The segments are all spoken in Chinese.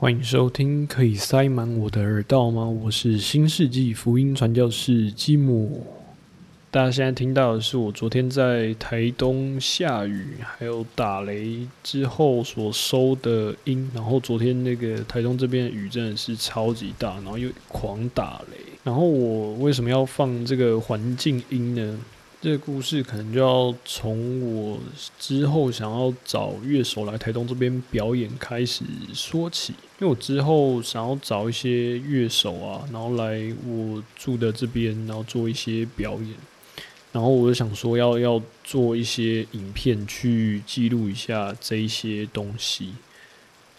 欢迎收听，可以塞满我的耳道吗？我是新世纪福音传教士基姆。大家现在听到的是我昨天在台东下雨还有打雷之后所收的音。然后昨天那个台东这边雨真的是超级大，然后又狂打雷。然后我为什么要放这个环境音呢？这个故事可能就要从我之后想要找乐手来台东这边表演开始说起，因为我之后想要找一些乐手啊，然后来我住的这边，然后做一些表演，然后我就想说要要做一些影片去记录一下这一些东西。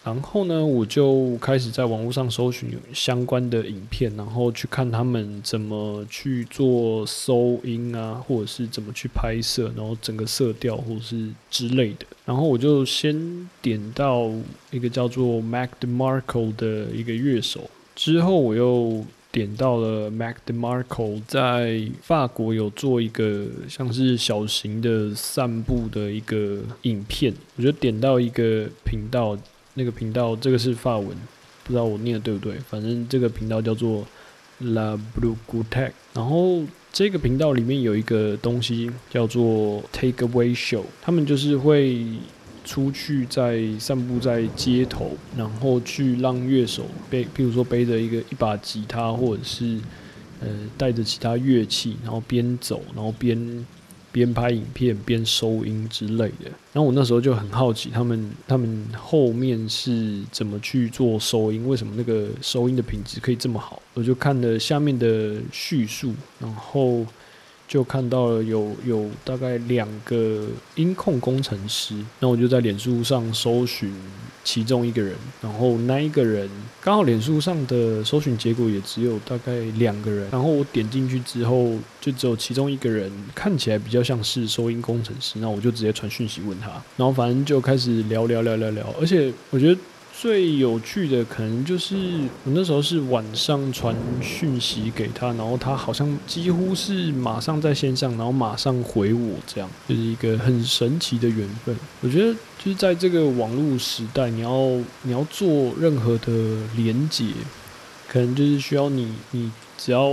然后呢，我就开始在网络上搜寻相关的影片，然后去看他们怎么去做收音啊，或者是怎么去拍摄，然后整个色调或是之类的。然后我就先点到一个叫做 Mac DeMarco 的一个乐手，之后我又点到了 Mac DeMarco 在法国有做一个像是小型的散步的一个影片，我就点到一个频道。那个频道，这个是法文，不知道我念的对不对。反正这个频道叫做 La Blue Good Tech。然后这个频道里面有一个东西叫做 Take Away Show，他们就是会出去在散步在街头，然后去让乐手背，譬如说背着一个一把吉他，或者是呃带着其他乐器，然后边走，然后边。边拍影片边收音之类的，然后我那时候就很好奇，他们他们后面是怎么去做收音？为什么那个收音的品质可以这么好？我就看了下面的叙述，然后。就看到了有有大概两个音控工程师，那我就在脸书上搜寻其中一个人，然后那一个人刚好脸书上的搜寻结果也只有大概两个人，然后我点进去之后就只有其中一个人看起来比较像是收音工程师，那我就直接传讯息问他，然后反正就开始聊聊聊聊聊，而且我觉得。最有趣的可能就是我那时候是晚上传讯息给他，然后他好像几乎是马上在线上，然后马上回我，这样就是一个很神奇的缘分。我觉得就是在这个网络时代，你要你要做任何的连接，可能就是需要你你只要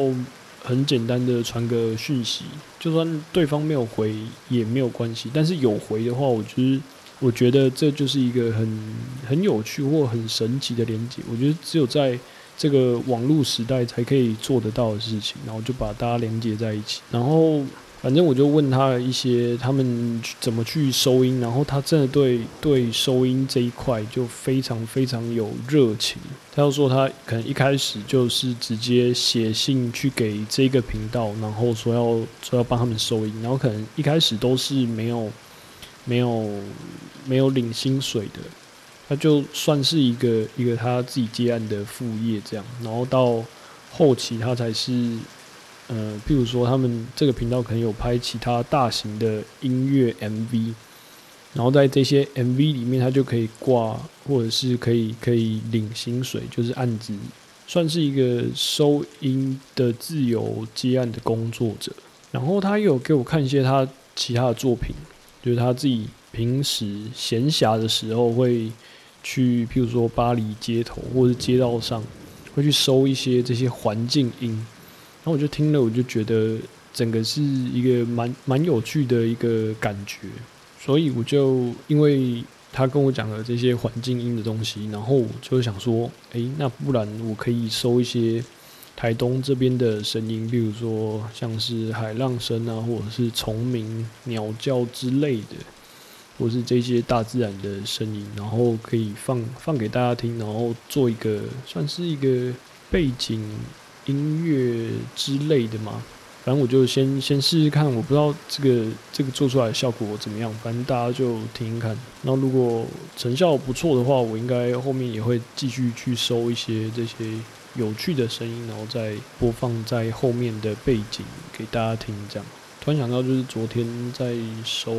很简单的传个讯息，就算对方没有回也没有关系，但是有回的话，我觉得。我觉得这就是一个很很有趣或很神奇的连接。我觉得只有在这个网络时代才可以做得到的事情，然后就把大家连接在一起。然后反正我就问他一些他们怎么去收音，然后他真的对对收音这一块就非常非常有热情。他又说他可能一开始就是直接写信去给这个频道，然后说要说要帮他们收音，然后可能一开始都是没有。没有没有领薪水的，他就算是一个一个他自己接案的副业这样，然后到后期他才是，呃，譬如说他们这个频道可能有拍其他大型的音乐 MV，然后在这些 MV 里面他就可以挂或者是可以可以领薪水，就是案子算是一个收音的自由接案的工作者，然后他有给我看一些他其他的作品。就是他自己平时闲暇的时候会去，譬如说巴黎街头或者街道上，会去收一些这些环境音。然后我就听了，我就觉得整个是一个蛮蛮有趣的一个感觉。所以我就因为他跟我讲了这些环境音的东西，然后我就想说，诶，那不然我可以收一些。台东这边的声音，比如说像是海浪声啊，或者是虫鸣、鸟叫之类的，或是这些大自然的声音，然后可以放放给大家听，然后做一个算是一个背景音乐之类的嘛。反正我就先先试试看，我不知道这个这个做出来的效果怎么样，反正大家就听听看。那如果成效不错的话，我应该后面也会继续去收一些这些。有趣的声音，然后再播放在后面的背景给大家听。这样，突然想到，就是昨天在收，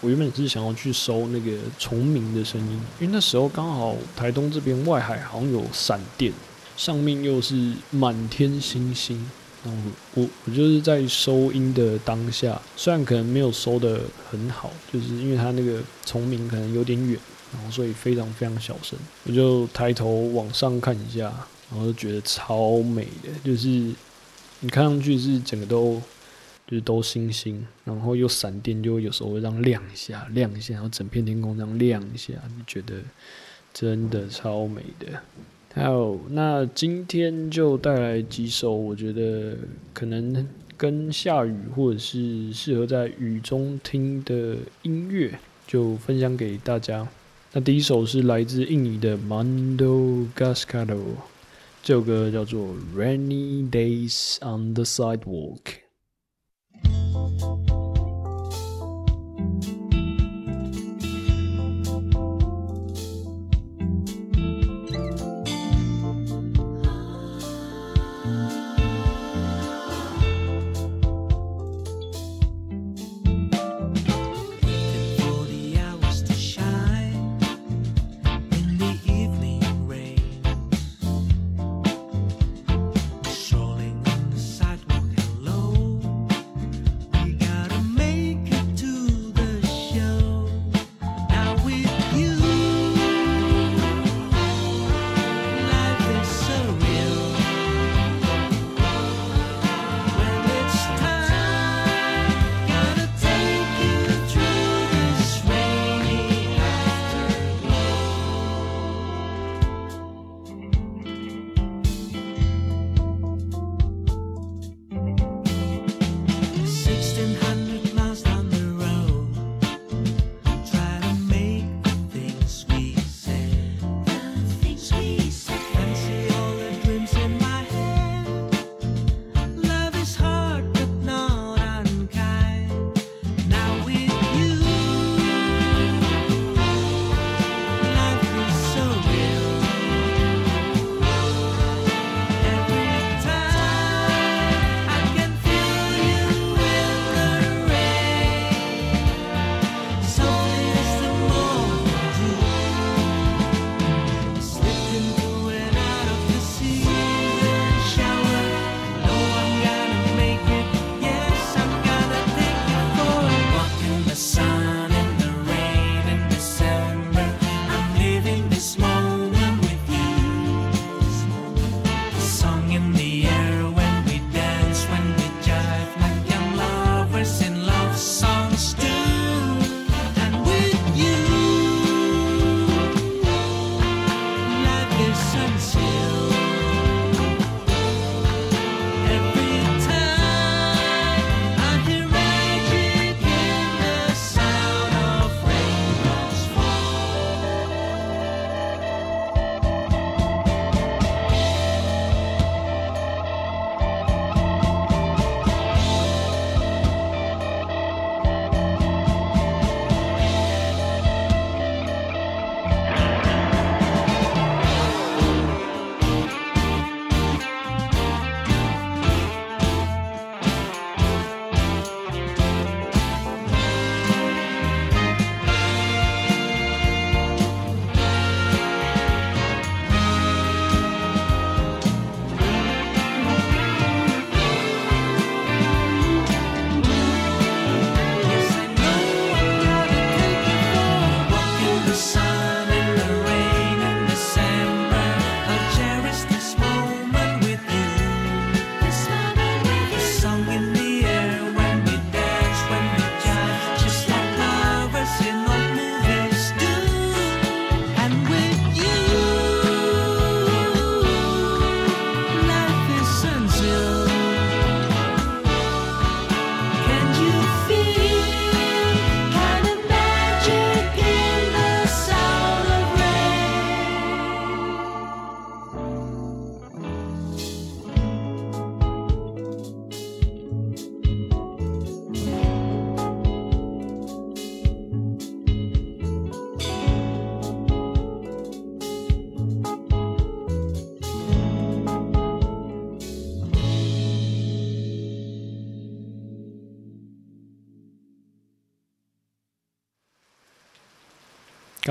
我原本是想要去收那个虫鸣的声音，因为那时候刚好台东这边外海好像有闪电，上面又是满天星星。然后我我就是在收音的当下，虽然可能没有收的很好，就是因为它那个虫鸣可能有点远，然后所以非常非常小声。我就抬头往上看一下，然后就觉得超美的，就是你看上去是整个都就是都星星，然后又闪电，就有时候会这样亮一下，亮一下，然后整片天空这样亮一下，你觉得真的超美的。还有，那今天就带来几首我觉得可能跟下雨或者是适合在雨中听的音乐，就分享给大家。那第一首是来自印尼的 Mando Gascado，这首歌叫做《Rainy Days on the Sidewalk》。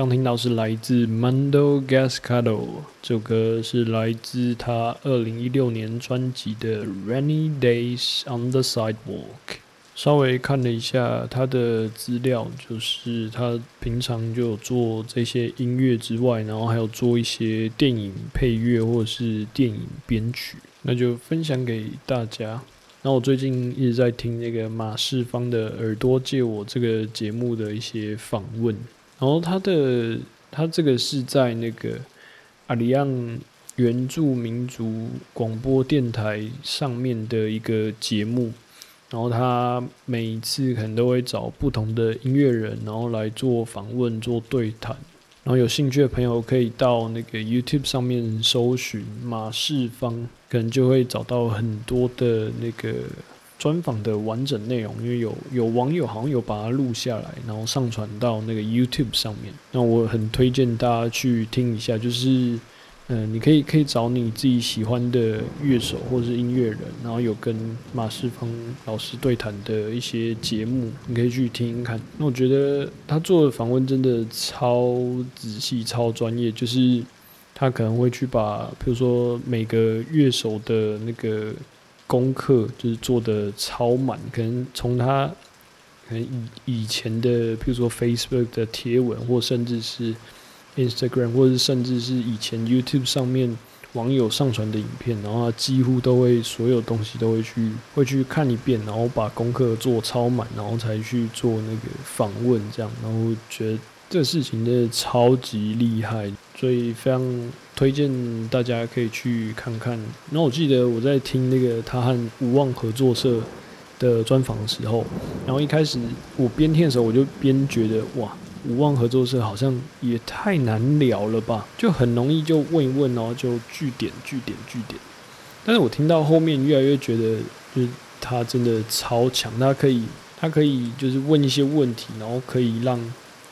刚听到是来自 Mando Gascado，这首歌是来自他二零一六年专辑的《Rainy Days on the Sidewalk》。稍微看了一下他的资料，就是他平常就做这些音乐之外，然后还有做一些电影配乐或者是电影编曲，那就分享给大家。那我最近一直在听那个马世芳的《耳朵借我》这个节目的一些访问，然后他的他这个是在那个阿里昂原住民族广播电台上面的一个节目。然后他每一次可能都会找不同的音乐人，然后来做访问、做对谈。然后有兴趣的朋友可以到那个 YouTube 上面搜寻马世芳，可能就会找到很多的那个专访的完整内容。因为有有网友好像有把它录下来，然后上传到那个 YouTube 上面。那我很推荐大家去听一下，就是。嗯，你可以可以找你自己喜欢的乐手或者是音乐人，然后有跟马世芳老师对谈的一些节目，你可以去听听看。那我觉得他做的访问真的超仔细、超专业，就是他可能会去把，比如说每个乐手的那个功课，就是做的超满，可能从他可能以以前的，比如说 Facebook 的贴文，或甚至是。Instagram 或者甚至是以前 YouTube 上面网友上传的影片，然后他几乎都会所有东西都会去会去看一遍，然后把功课做超满，然后才去做那个访问这样，然后觉得这事情真的超级厉害，所以非常推荐大家可以去看看。然后我记得我在听那个他和无望合作社的专访的时候，然后一开始我边听的时候，我就边觉得哇。无望合作社好像也太难聊了吧，就很容易就问一问，然后就据点据点据点。但是我听到后面越来越觉得，就是他真的超强，他可以他可以就是问一些问题，然后可以让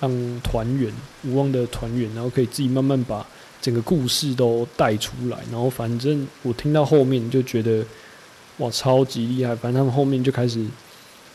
让团员无望的团员，然后可以自己慢慢把整个故事都带出来。然后反正我听到后面就觉得哇，超级厉害。反正他们后面就开始。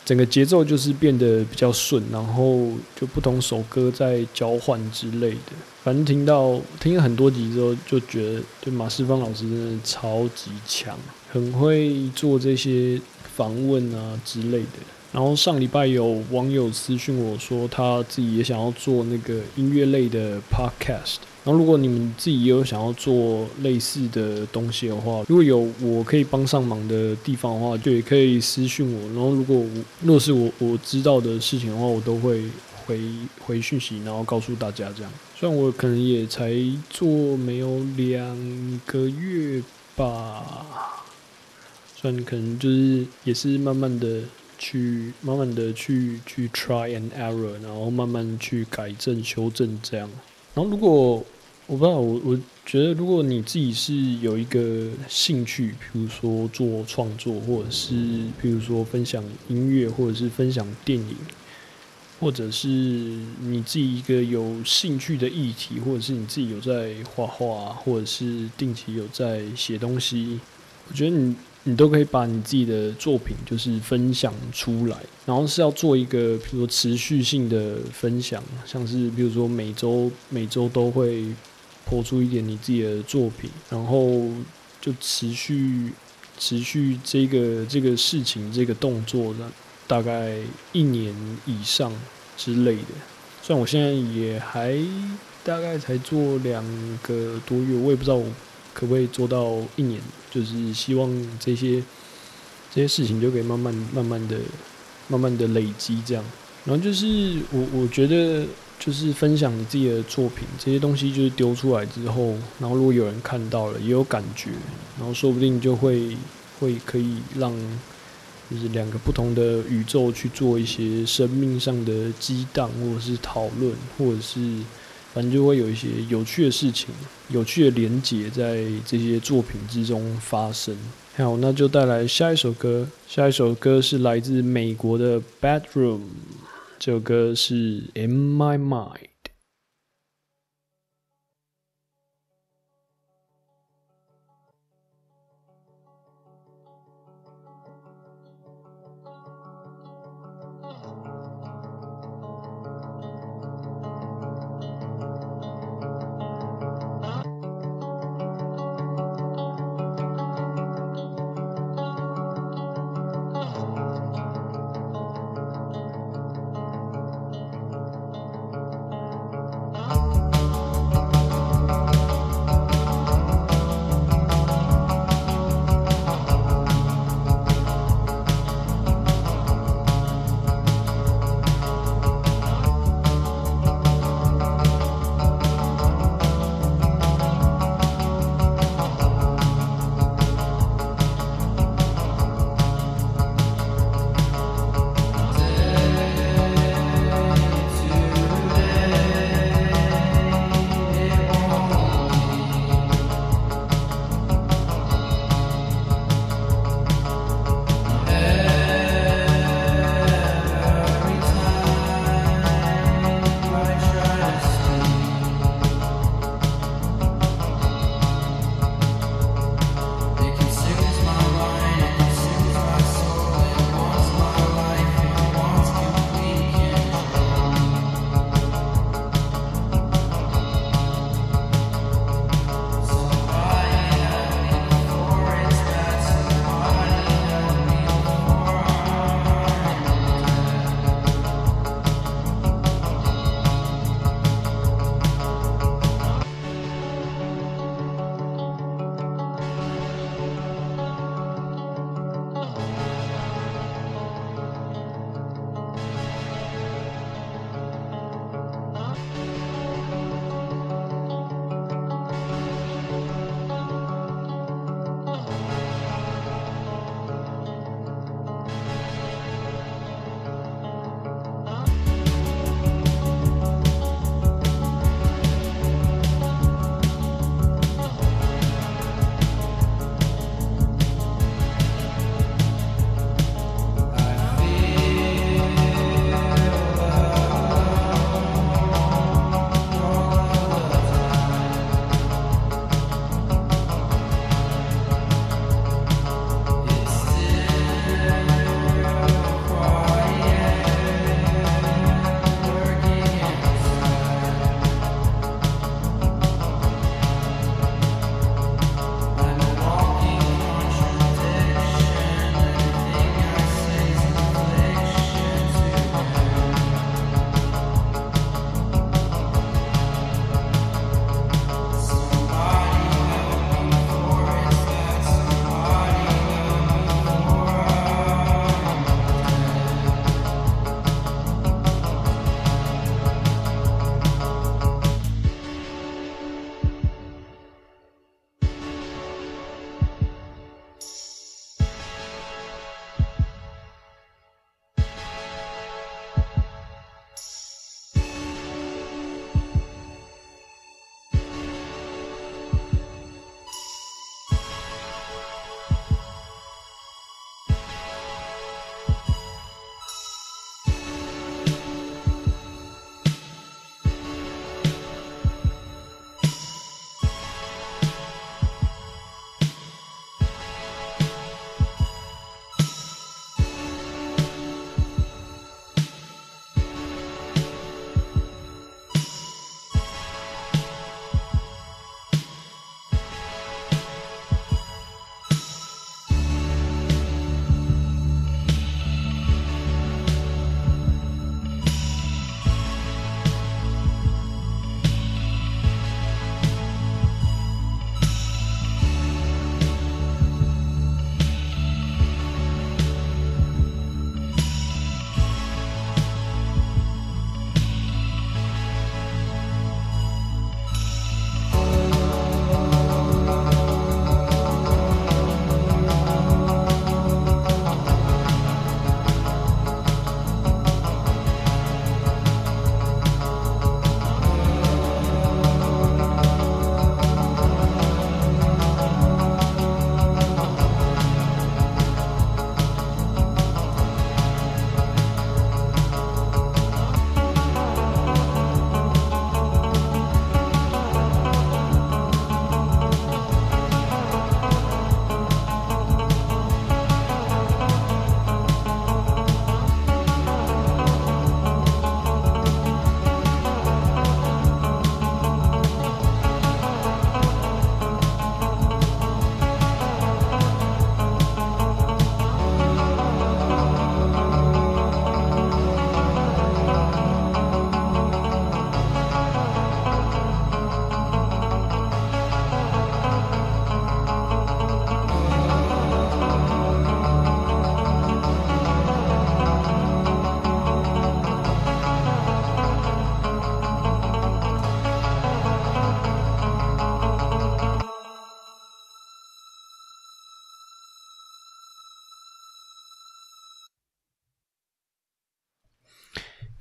整个节奏就是变得比较顺，然后就不同首歌在交换之类的。反正听到听了很多集之后，就觉得对马世芳老师真的超级强，很会做这些访问啊之类的。然后上礼拜有网友私讯我说，他自己也想要做那个音乐类的 podcast。然后，如果你们自己也有想要做类似的东西的话，如果有我可以帮上忙的地方的话，就也可以私信我。然后，如果若是我我知道的事情的话，我都会回回讯息，然后告诉大家这样。虽然我可能也才做没有两个月吧，虽然可能就是也是慢慢的去慢慢的去去 try and error，然后慢慢去改正修正这样。然后，如果我不知道，我我觉得，如果你自己是有一个兴趣，比如说做创作，或者是比如说分享音乐，或者是分享电影，或者是你自己一个有兴趣的议题，或者是你自己有在画画，或者是定期有在写东西，我觉得你你都可以把你自己的作品就是分享出来，然后是要做一个比如说持续性的分享，像是比如说每周每周都会。抛出一点你自己的作品，然后就持续持续这个这个事情这个动作，大概一年以上之类的。虽然我现在也还大概才做两个多月，我也不知道可不可以做到一年。就是希望这些这些事情就可以慢慢慢慢的慢慢的累积这样。然后就是我我觉得。就是分享你自己的作品，这些东西就是丢出来之后，然后如果有人看到了，也有感觉，然后说不定就会会可以让就是两个不同的宇宙去做一些生命上的激荡，或者是讨论，或者是反正就会有一些有趣的事情、有趣的连结在这些作品之中发生。好，那就带来下一首歌，下一首歌是来自美国的 Bedroom。这首歌是《In My Mind》。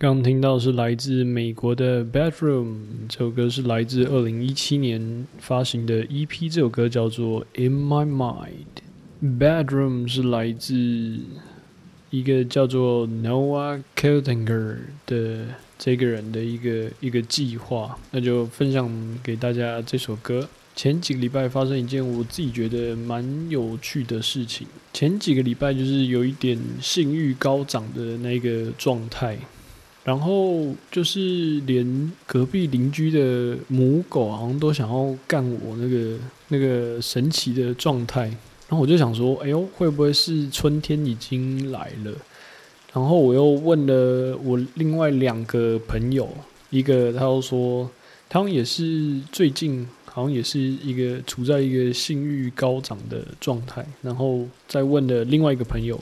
刚听到是来自美国的 Bedroom，这首歌是来自二零一七年发行的 EP，这首歌叫做 In My Mind。Bedroom 是来自一个叫做 Noah Kiltinger 的这个人的一个一个计划，那就分享给大家这首歌。前几个礼拜发生一件我自己觉得蛮有趣的事情。前几个礼拜就是有一点性欲高涨的那个状态，然后就是连隔壁邻居的母狗好像都想要干我那个那个神奇的状态。然后我就想说，哎呦，会不会是春天已经来了？然后我又问了我另外两个朋友，一个他又说，他们也是最近。好像也是一个处在一个性欲高涨的状态，然后再问了另外一个朋友，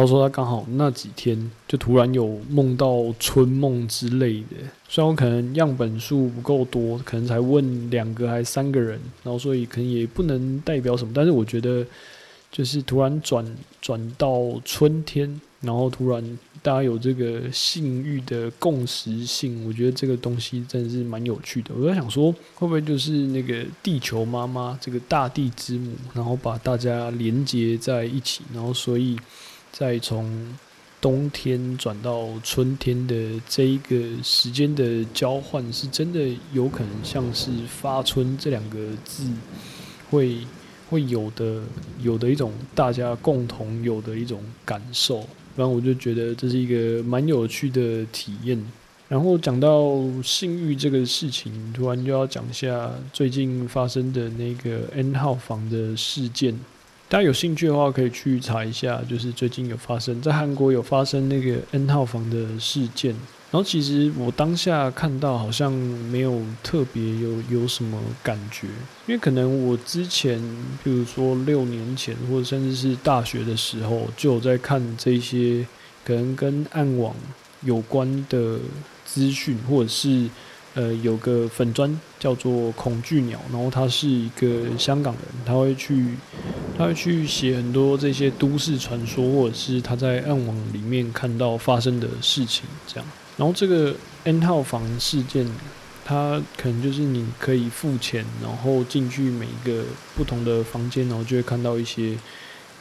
他说他刚好那几天就突然有梦到春梦之类的。虽然我可能样本数不够多，可能才问两个还三个人，然后所以可能也不能代表什么，但是我觉得就是突然转转到春天，然后突然。大家有这个性欲的共识性，我觉得这个东西真的是蛮有趣的。我在想说，会不会就是那个地球妈妈，这个大地之母，然后把大家连接在一起，然后所以再从冬天转到春天的这一个时间的交换，是真的有可能像是发春这两个字会会有的有的一种大家共同有的一种感受。然后我就觉得这是一个蛮有趣的体验。然后讲到性欲这个事情，突然就要讲一下最近发生的那个 N 号房的事件。大家有兴趣的话，可以去查一下，就是最近有发生在韩国有发生那个 N 号房的事件。然后其实我当下看到好像没有特别有有什么感觉，因为可能我之前，比如说六年前或者甚至是大学的时候，就有在看这些可能跟暗网有关的资讯，或者是呃有个粉砖叫做恐惧鸟，然后他是一个香港人，他会去他会去写很多这些都市传说，或者是他在暗网里面看到发生的事情，这样。然后这个 N 号房事件，它可能就是你可以付钱，然后进去每一个不同的房间，然后就会看到一些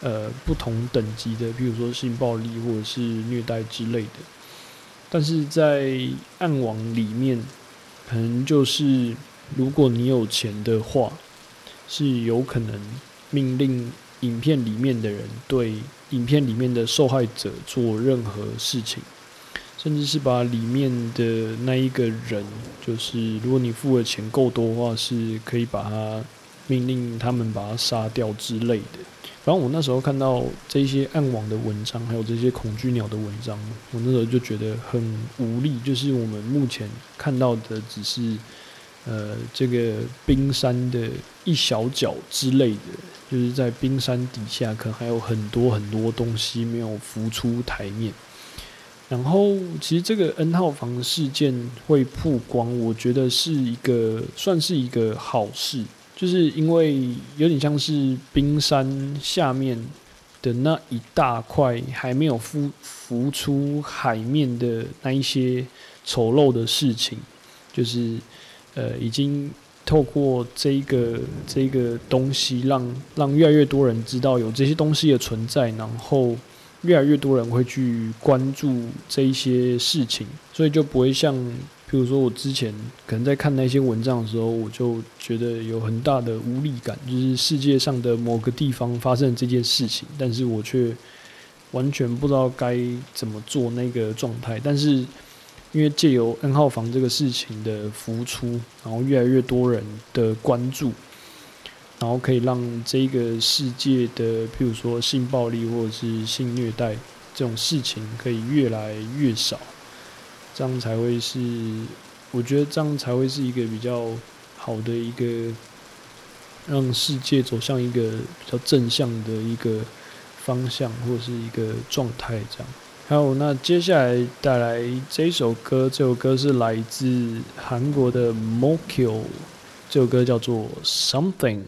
呃不同等级的，比如说性暴力或者是虐待之类的。但是在暗网里面，可能就是如果你有钱的话，是有可能命令影片里面的人对影片里面的受害者做任何事情。甚至是把里面的那一个人，就是如果你付的钱够多的话，是可以把他命令他们把他杀掉之类的。反正我那时候看到这些暗网的文章，还有这些恐惧鸟的文章，我那时候就觉得很无力。就是我们目前看到的只是呃这个冰山的一小角之类的，就是在冰山底下可能还有很多很多东西没有浮出台面。然后，其实这个 N 号房事件会曝光，我觉得是一个算是一个好事，就是因为有点像是冰山下面的那一大块还没有浮浮出海面的那一些丑陋的事情，就是呃，已经透过这个这个东西，让让越来越多人知道有这些东西的存在，然后。越来越多人会去关注这一些事情，所以就不会像，比如说我之前可能在看那些文章的时候，我就觉得有很大的无力感，就是世界上的某个地方发生这件事情，但是我却完全不知道该怎么做那个状态。但是因为借由 N 号房这个事情的浮出，然后越来越多人的关注。然后可以让这个世界的，譬如说性暴力或者是性虐待这种事情，可以越来越少，这样才会是，我觉得这样才会是一个比较好的一个，让世界走向一个比较正向的一个方向或是一个状态这样。还有，那接下来带来这首歌，这首歌是来自韩国的 Mokyo，这首歌叫做 Something。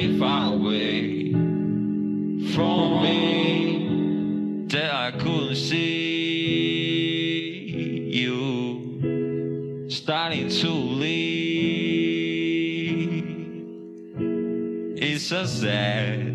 Very far away from me that I couldn't see you starting to leave. It's a sad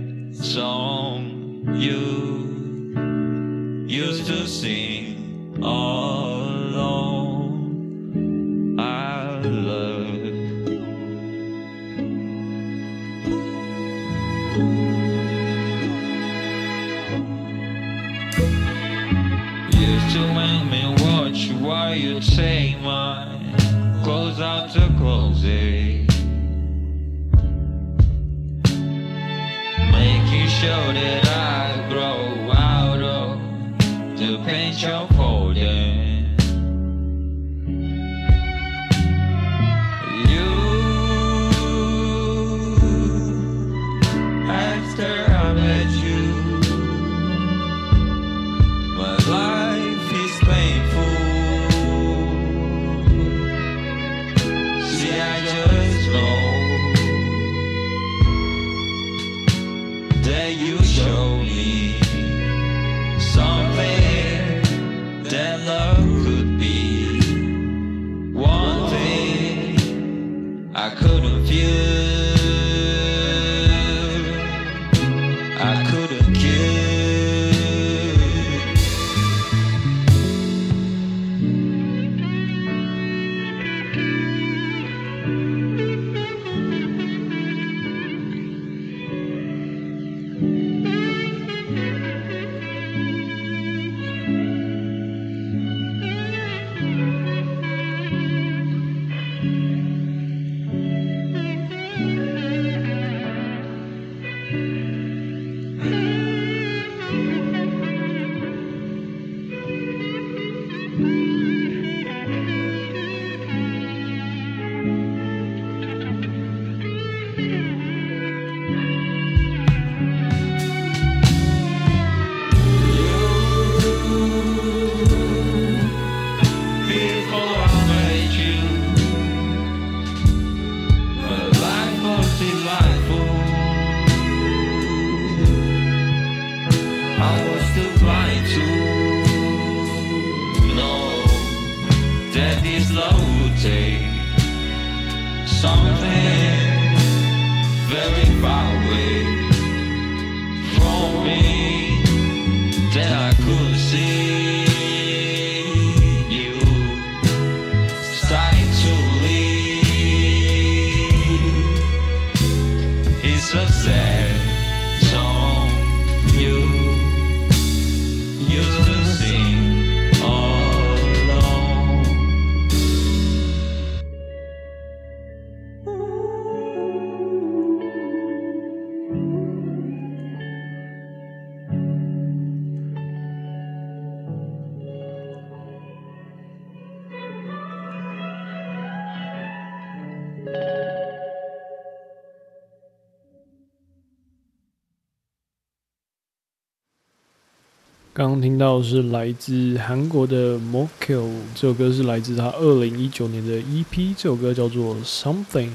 刚刚听到是来自韩国的 MOKIO，这首歌是来自他二零一九年的 EP，这首歌叫做 Something。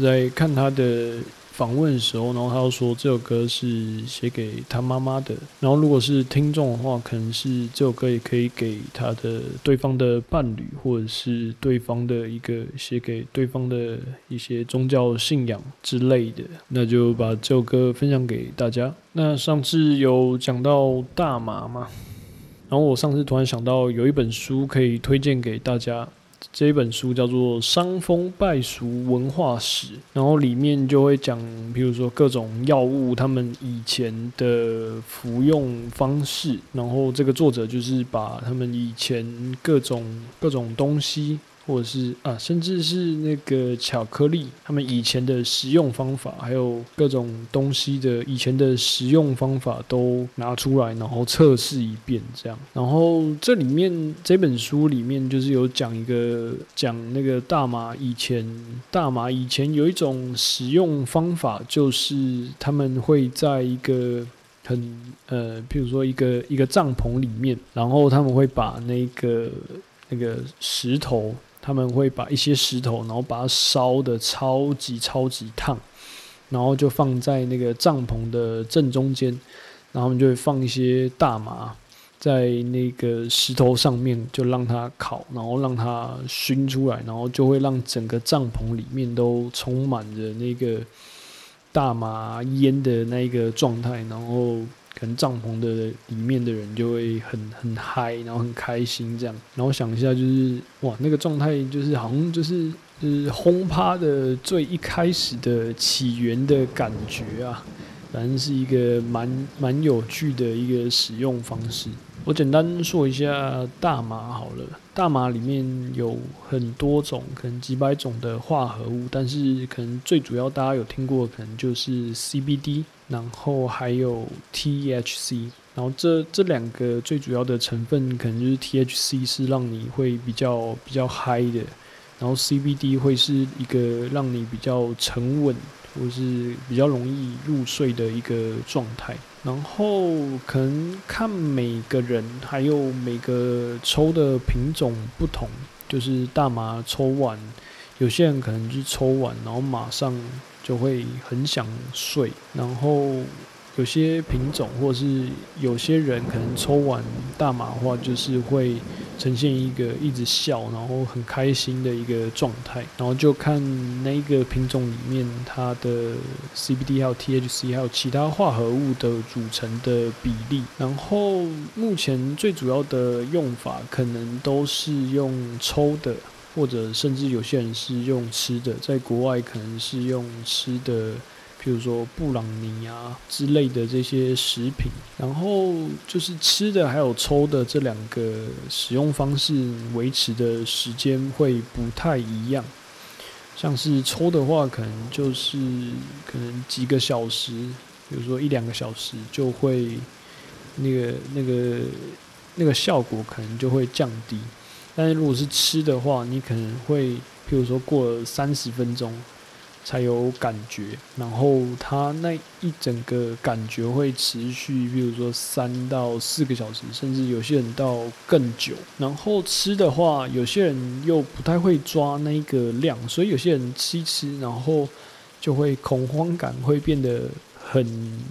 在看他的访问的时候，然后他又说这首歌是写给他妈妈的。然后如果是听众的话，可能是这首歌也可以给他的对方的伴侣，或者是对方的一个写给对方的一些宗教信仰之类的。那就把这首歌分享给大家。那上次有讲到大麻嘛，然后我上次突然想到有一本书可以推荐给大家，这一本书叫做《伤风败俗文化史》，然后里面就会讲，比如说各种药物，他们以前的服用方式，然后这个作者就是把他们以前各种各种东西。或者是啊，甚至是那个巧克力，他们以前的食用方法，还有各种东西的以前的食用方法都拿出来，然后测试一遍，这样。然后这里面这本书里面就是有讲一个讲那个大麻以前，大麻以前有一种食用方法，就是他们会在一个很呃，譬如说一个一个帐篷里面，然后他们会把那个那个石头。他们会把一些石头，然后把它烧的超级超级烫，然后就放在那个帐篷的正中间，然后他们就会放一些大麻在那个石头上面，就让它烤，然后让它熏出来，然后就会让整个帐篷里面都充满着那个大麻烟的那个状态，然后。可能帐篷的里面的人就会很很嗨，然后很开心这样。然后想一下，就是哇，那个状态就是好像就是就是轰趴的最一开始的起源的感觉啊。反正是一个蛮蛮有趣的一个使用方式。我简单说一下大麻好了。大麻里面有很多种，可能几百种的化合物，但是可能最主要大家有听过，可能就是 CBD，然后还有 THC，然后这这两个最主要的成分，可能就是 THC 是让你会比较比较嗨的，然后 CBD 会是一个让你比较沉稳。或是比较容易入睡的一个状态，然后可能看每个人还有每个抽的品种不同，就是大麻抽完，有些人可能就抽完，然后马上就会很想睡，然后。有些品种，或是有些人可能抽完大麻的话，就是会呈现一个一直笑，然后很开心的一个状态。然后就看那个品种里面它的 CBD 还有 THC 还有其他化合物的组成的比例。然后目前最主要的用法可能都是用抽的，或者甚至有些人是用吃的，在国外可能是用吃的。譬如说布朗尼啊之类的这些食品，然后就是吃的还有抽的这两个使用方式维持的时间会不太一样。像是抽的话，可能就是可能几个小时，比如说一两个小时就会那个那个那个效果可能就会降低。但是如果是吃的话，你可能会譬如说过了三十分钟。才有感觉，然后它那一整个感觉会持续，比如说三到四个小时，甚至有些人到更久。然后吃的话，有些人又不太会抓那个量，所以有些人吃一吃，然后就会恐慌感会变得很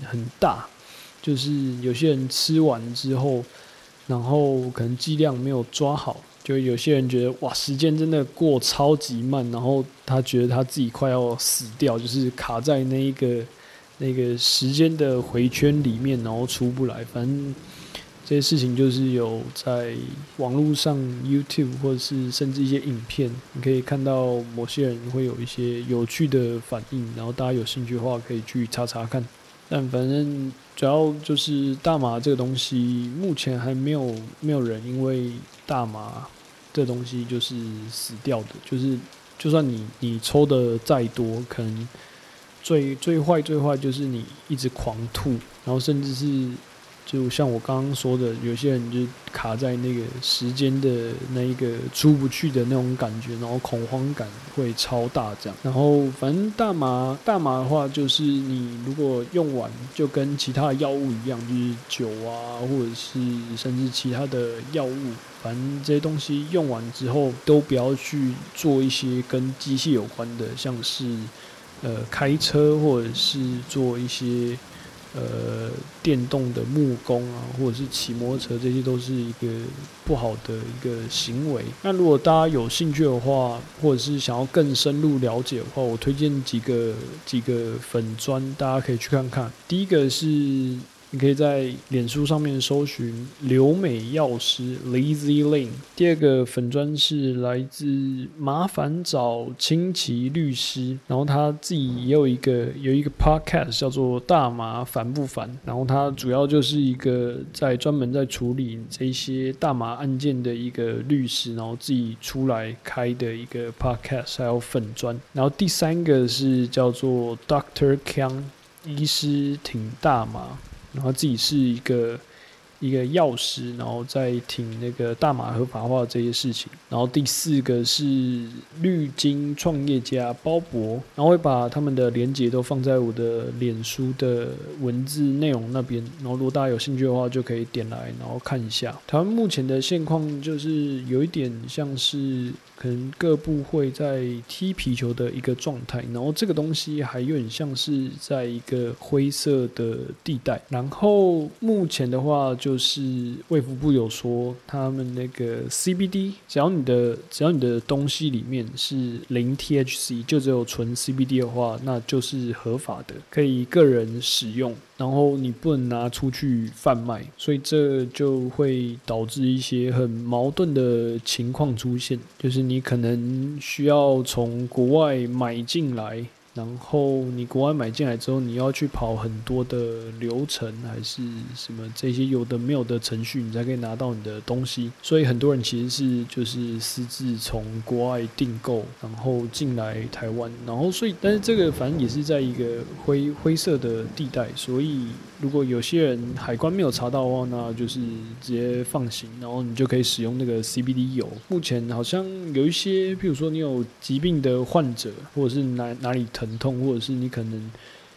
很大，就是有些人吃完之后，然后可能剂量没有抓好。就有些人觉得哇，时间真的过超级慢，然后他觉得他自己快要死掉，就是卡在那一个那个时间的回圈里面，然后出不来。反正这些事情就是有在网络上 YouTube 或者是甚至一些影片，你可以看到某些人会有一些有趣的反应，然后大家有兴趣的话可以去查查看。但反正主要就是大麻这个东西，目前还没有没有人因为大麻这东西就是死掉的。就是就算你你抽的再多，可能最最坏最坏就是你一直狂吐，然后甚至是。就像我刚刚说的，有些人就卡在那个时间的那一个出不去的那种感觉，然后恐慌感会超大这样。然后反正大麻大麻的话，就是你如果用完，就跟其他的药物一样，就是酒啊，或者是甚至其他的药物，反正这些东西用完之后，都不要去做一些跟机械有关的，像是呃开车或者是做一些。呃，电动的木工啊，或者是骑摩托车，这些都是一个不好的一个行为。那如果大家有兴趣的话，或者是想要更深入了解的话，我推荐几个几个粉砖，大家可以去看看。第一个是你可以在脸书上面搜寻留美药师 Lazy Lin。第二个粉砖是来自麻烦找清奇律师，然后他自己也有一个有一个 podcast 叫做大麻烦不烦，然后他主要就是一个在专门在处理这些大麻案件的一个律师，然后自己出来开的一个 podcast，还有粉砖。然后第三个是叫做 Doctor Kang 医师挺大麻。然后自己是一个一个药师，然后在挺那个大马合法化这些事情。然后第四个是绿金创业家包博，然后会把他们的连接都放在我的脸书的文字内容那边。然后如果大家有兴趣的话，就可以点来然后看一下。台湾目前的现况就是有一点像是。可能各部会在踢皮球的一个状态，然后这个东西还有点像是在一个灰色的地带。然后目前的话，就就是卫福部有说，他们那个 CBD，只要你的只要你的东西里面是零 THC，就只有纯 CBD 的话，那就是合法的，可以个人使用。然后你不能拿出去贩卖，所以这就会导致一些很矛盾的情况出现，就是你可能需要从国外买进来。然后你国外买进来之后，你要去跑很多的流程，还是什么这些有的没有的程序，你才可以拿到你的东西。所以很多人其实是就是私自从国外订购，然后进来台湾，然后所以但是这个反正也是在一个灰灰色的地带，所以。如果有些人海关没有查到的话，那就是直接放行，然后你就可以使用那个 CBD 油。目前好像有一些，譬如说你有疾病的患者，或者是哪哪里疼痛，或者是你可能。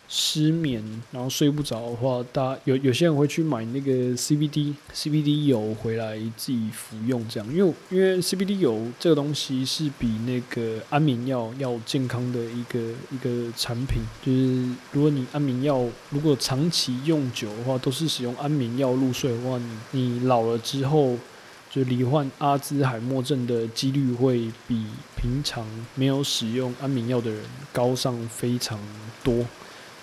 失眠，然后睡不着的话，大有有些人会去买那个 CBD CBD 油回来自己服用，这样，因为因为 CBD 油这个东西是比那个安眠药要健康的一个一个产品，就是如果你安眠药如果长期用久的话，都是使用安眠药入睡的话，你你老了之后就罹患阿兹海默症的几率会比平常没有使用安眠药的人高上非常多。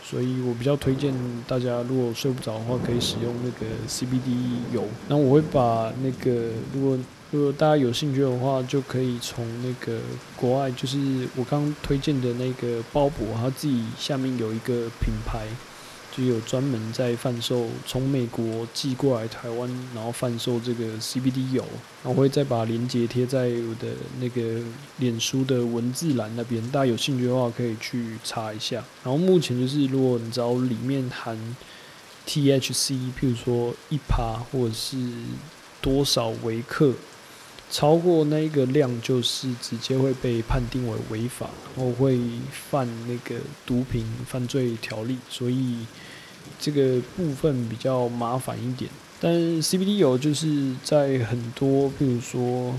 所以我比较推荐大家，如果睡不着的话，可以使用那个 CBD 油。那我会把那个，如果如果大家有兴趣的话，就可以从那个国外，就是我刚推荐的那个鲍勃，他自己下面有一个品牌。就有专门在贩售，从美国寄过来台湾，然后贩售这个 CBD 油，我会再把链接贴在我的那个脸书的文字栏那边，大家有兴趣的话可以去查一下。然后目前就是，如果你知道里面含 THC，譬如说一趴或者是多少微克。超过那个量，就是直接会被判定为违法，然后会犯那个毒品犯罪条例，所以这个部分比较麻烦一点。但 CBD 油就是在很多，比如说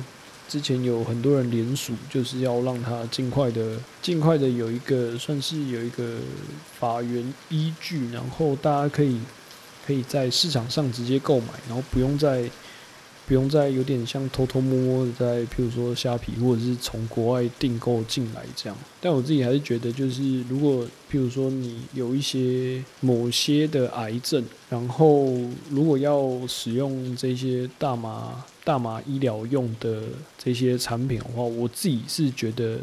之前有很多人联署，就是要让它尽快的、尽快的有一个算是有一个法源依据，然后大家可以可以在市场上直接购买，然后不用再。不用再有点像偷偷摸摸的在，譬如说虾皮或者是从国外订购进来这样。但我自己还是觉得，就是如果譬如说你有一些某些的癌症，然后如果要使用这些大麻大麻医疗用的这些产品的话，我自己是觉得，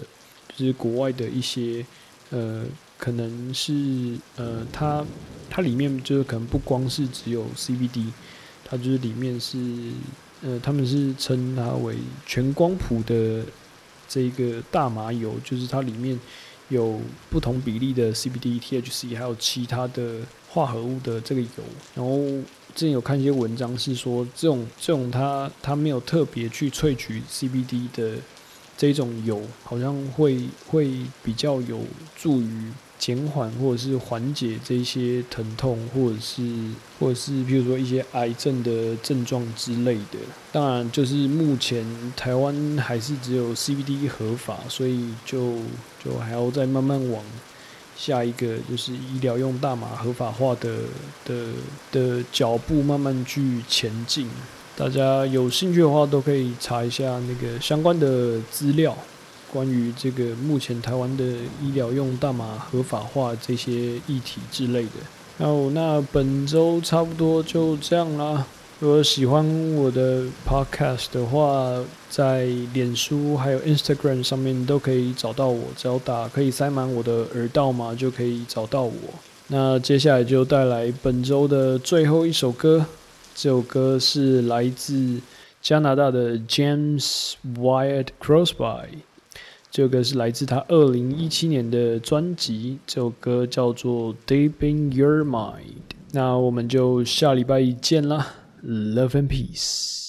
就是国外的一些呃，可能是呃，它它里面就是可能不光是只有 CBD，它就是里面是。呃，他们是称它为全光谱的这个大麻油，就是它里面有不同比例的 CBD、THC，还有其他的化合物的这个油。然后之前有看一些文章是说，这种这种它它没有特别去萃取 CBD 的这种油，好像会会比较有助于。减缓或者是缓解这些疼痛，或者是或者是比如说一些癌症的症状之类的。当然，就是目前台湾还是只有 CBD 合法，所以就就还要再慢慢往下一个就是医疗用大麻合法化的的的脚步慢慢去前进。大家有兴趣的话，都可以查一下那个相关的资料。关于这个目前台湾的医疗用大麻合法化这些议题之类的，好，那本周差不多就这样啦。如果喜欢我的 podcast 的话，在脸书还有 Instagram 上面都可以找到我，只要打“可以塞满我的耳道嘛”就可以找到我。那接下来就带来本周的最后一首歌，这首歌是来自加拿大的 James Wyatt Crosby，这首歌是来自他二零一七年的专辑，这首歌叫做《Deep in Your Mind》。那我们就下礼拜一见啦。Love and peace.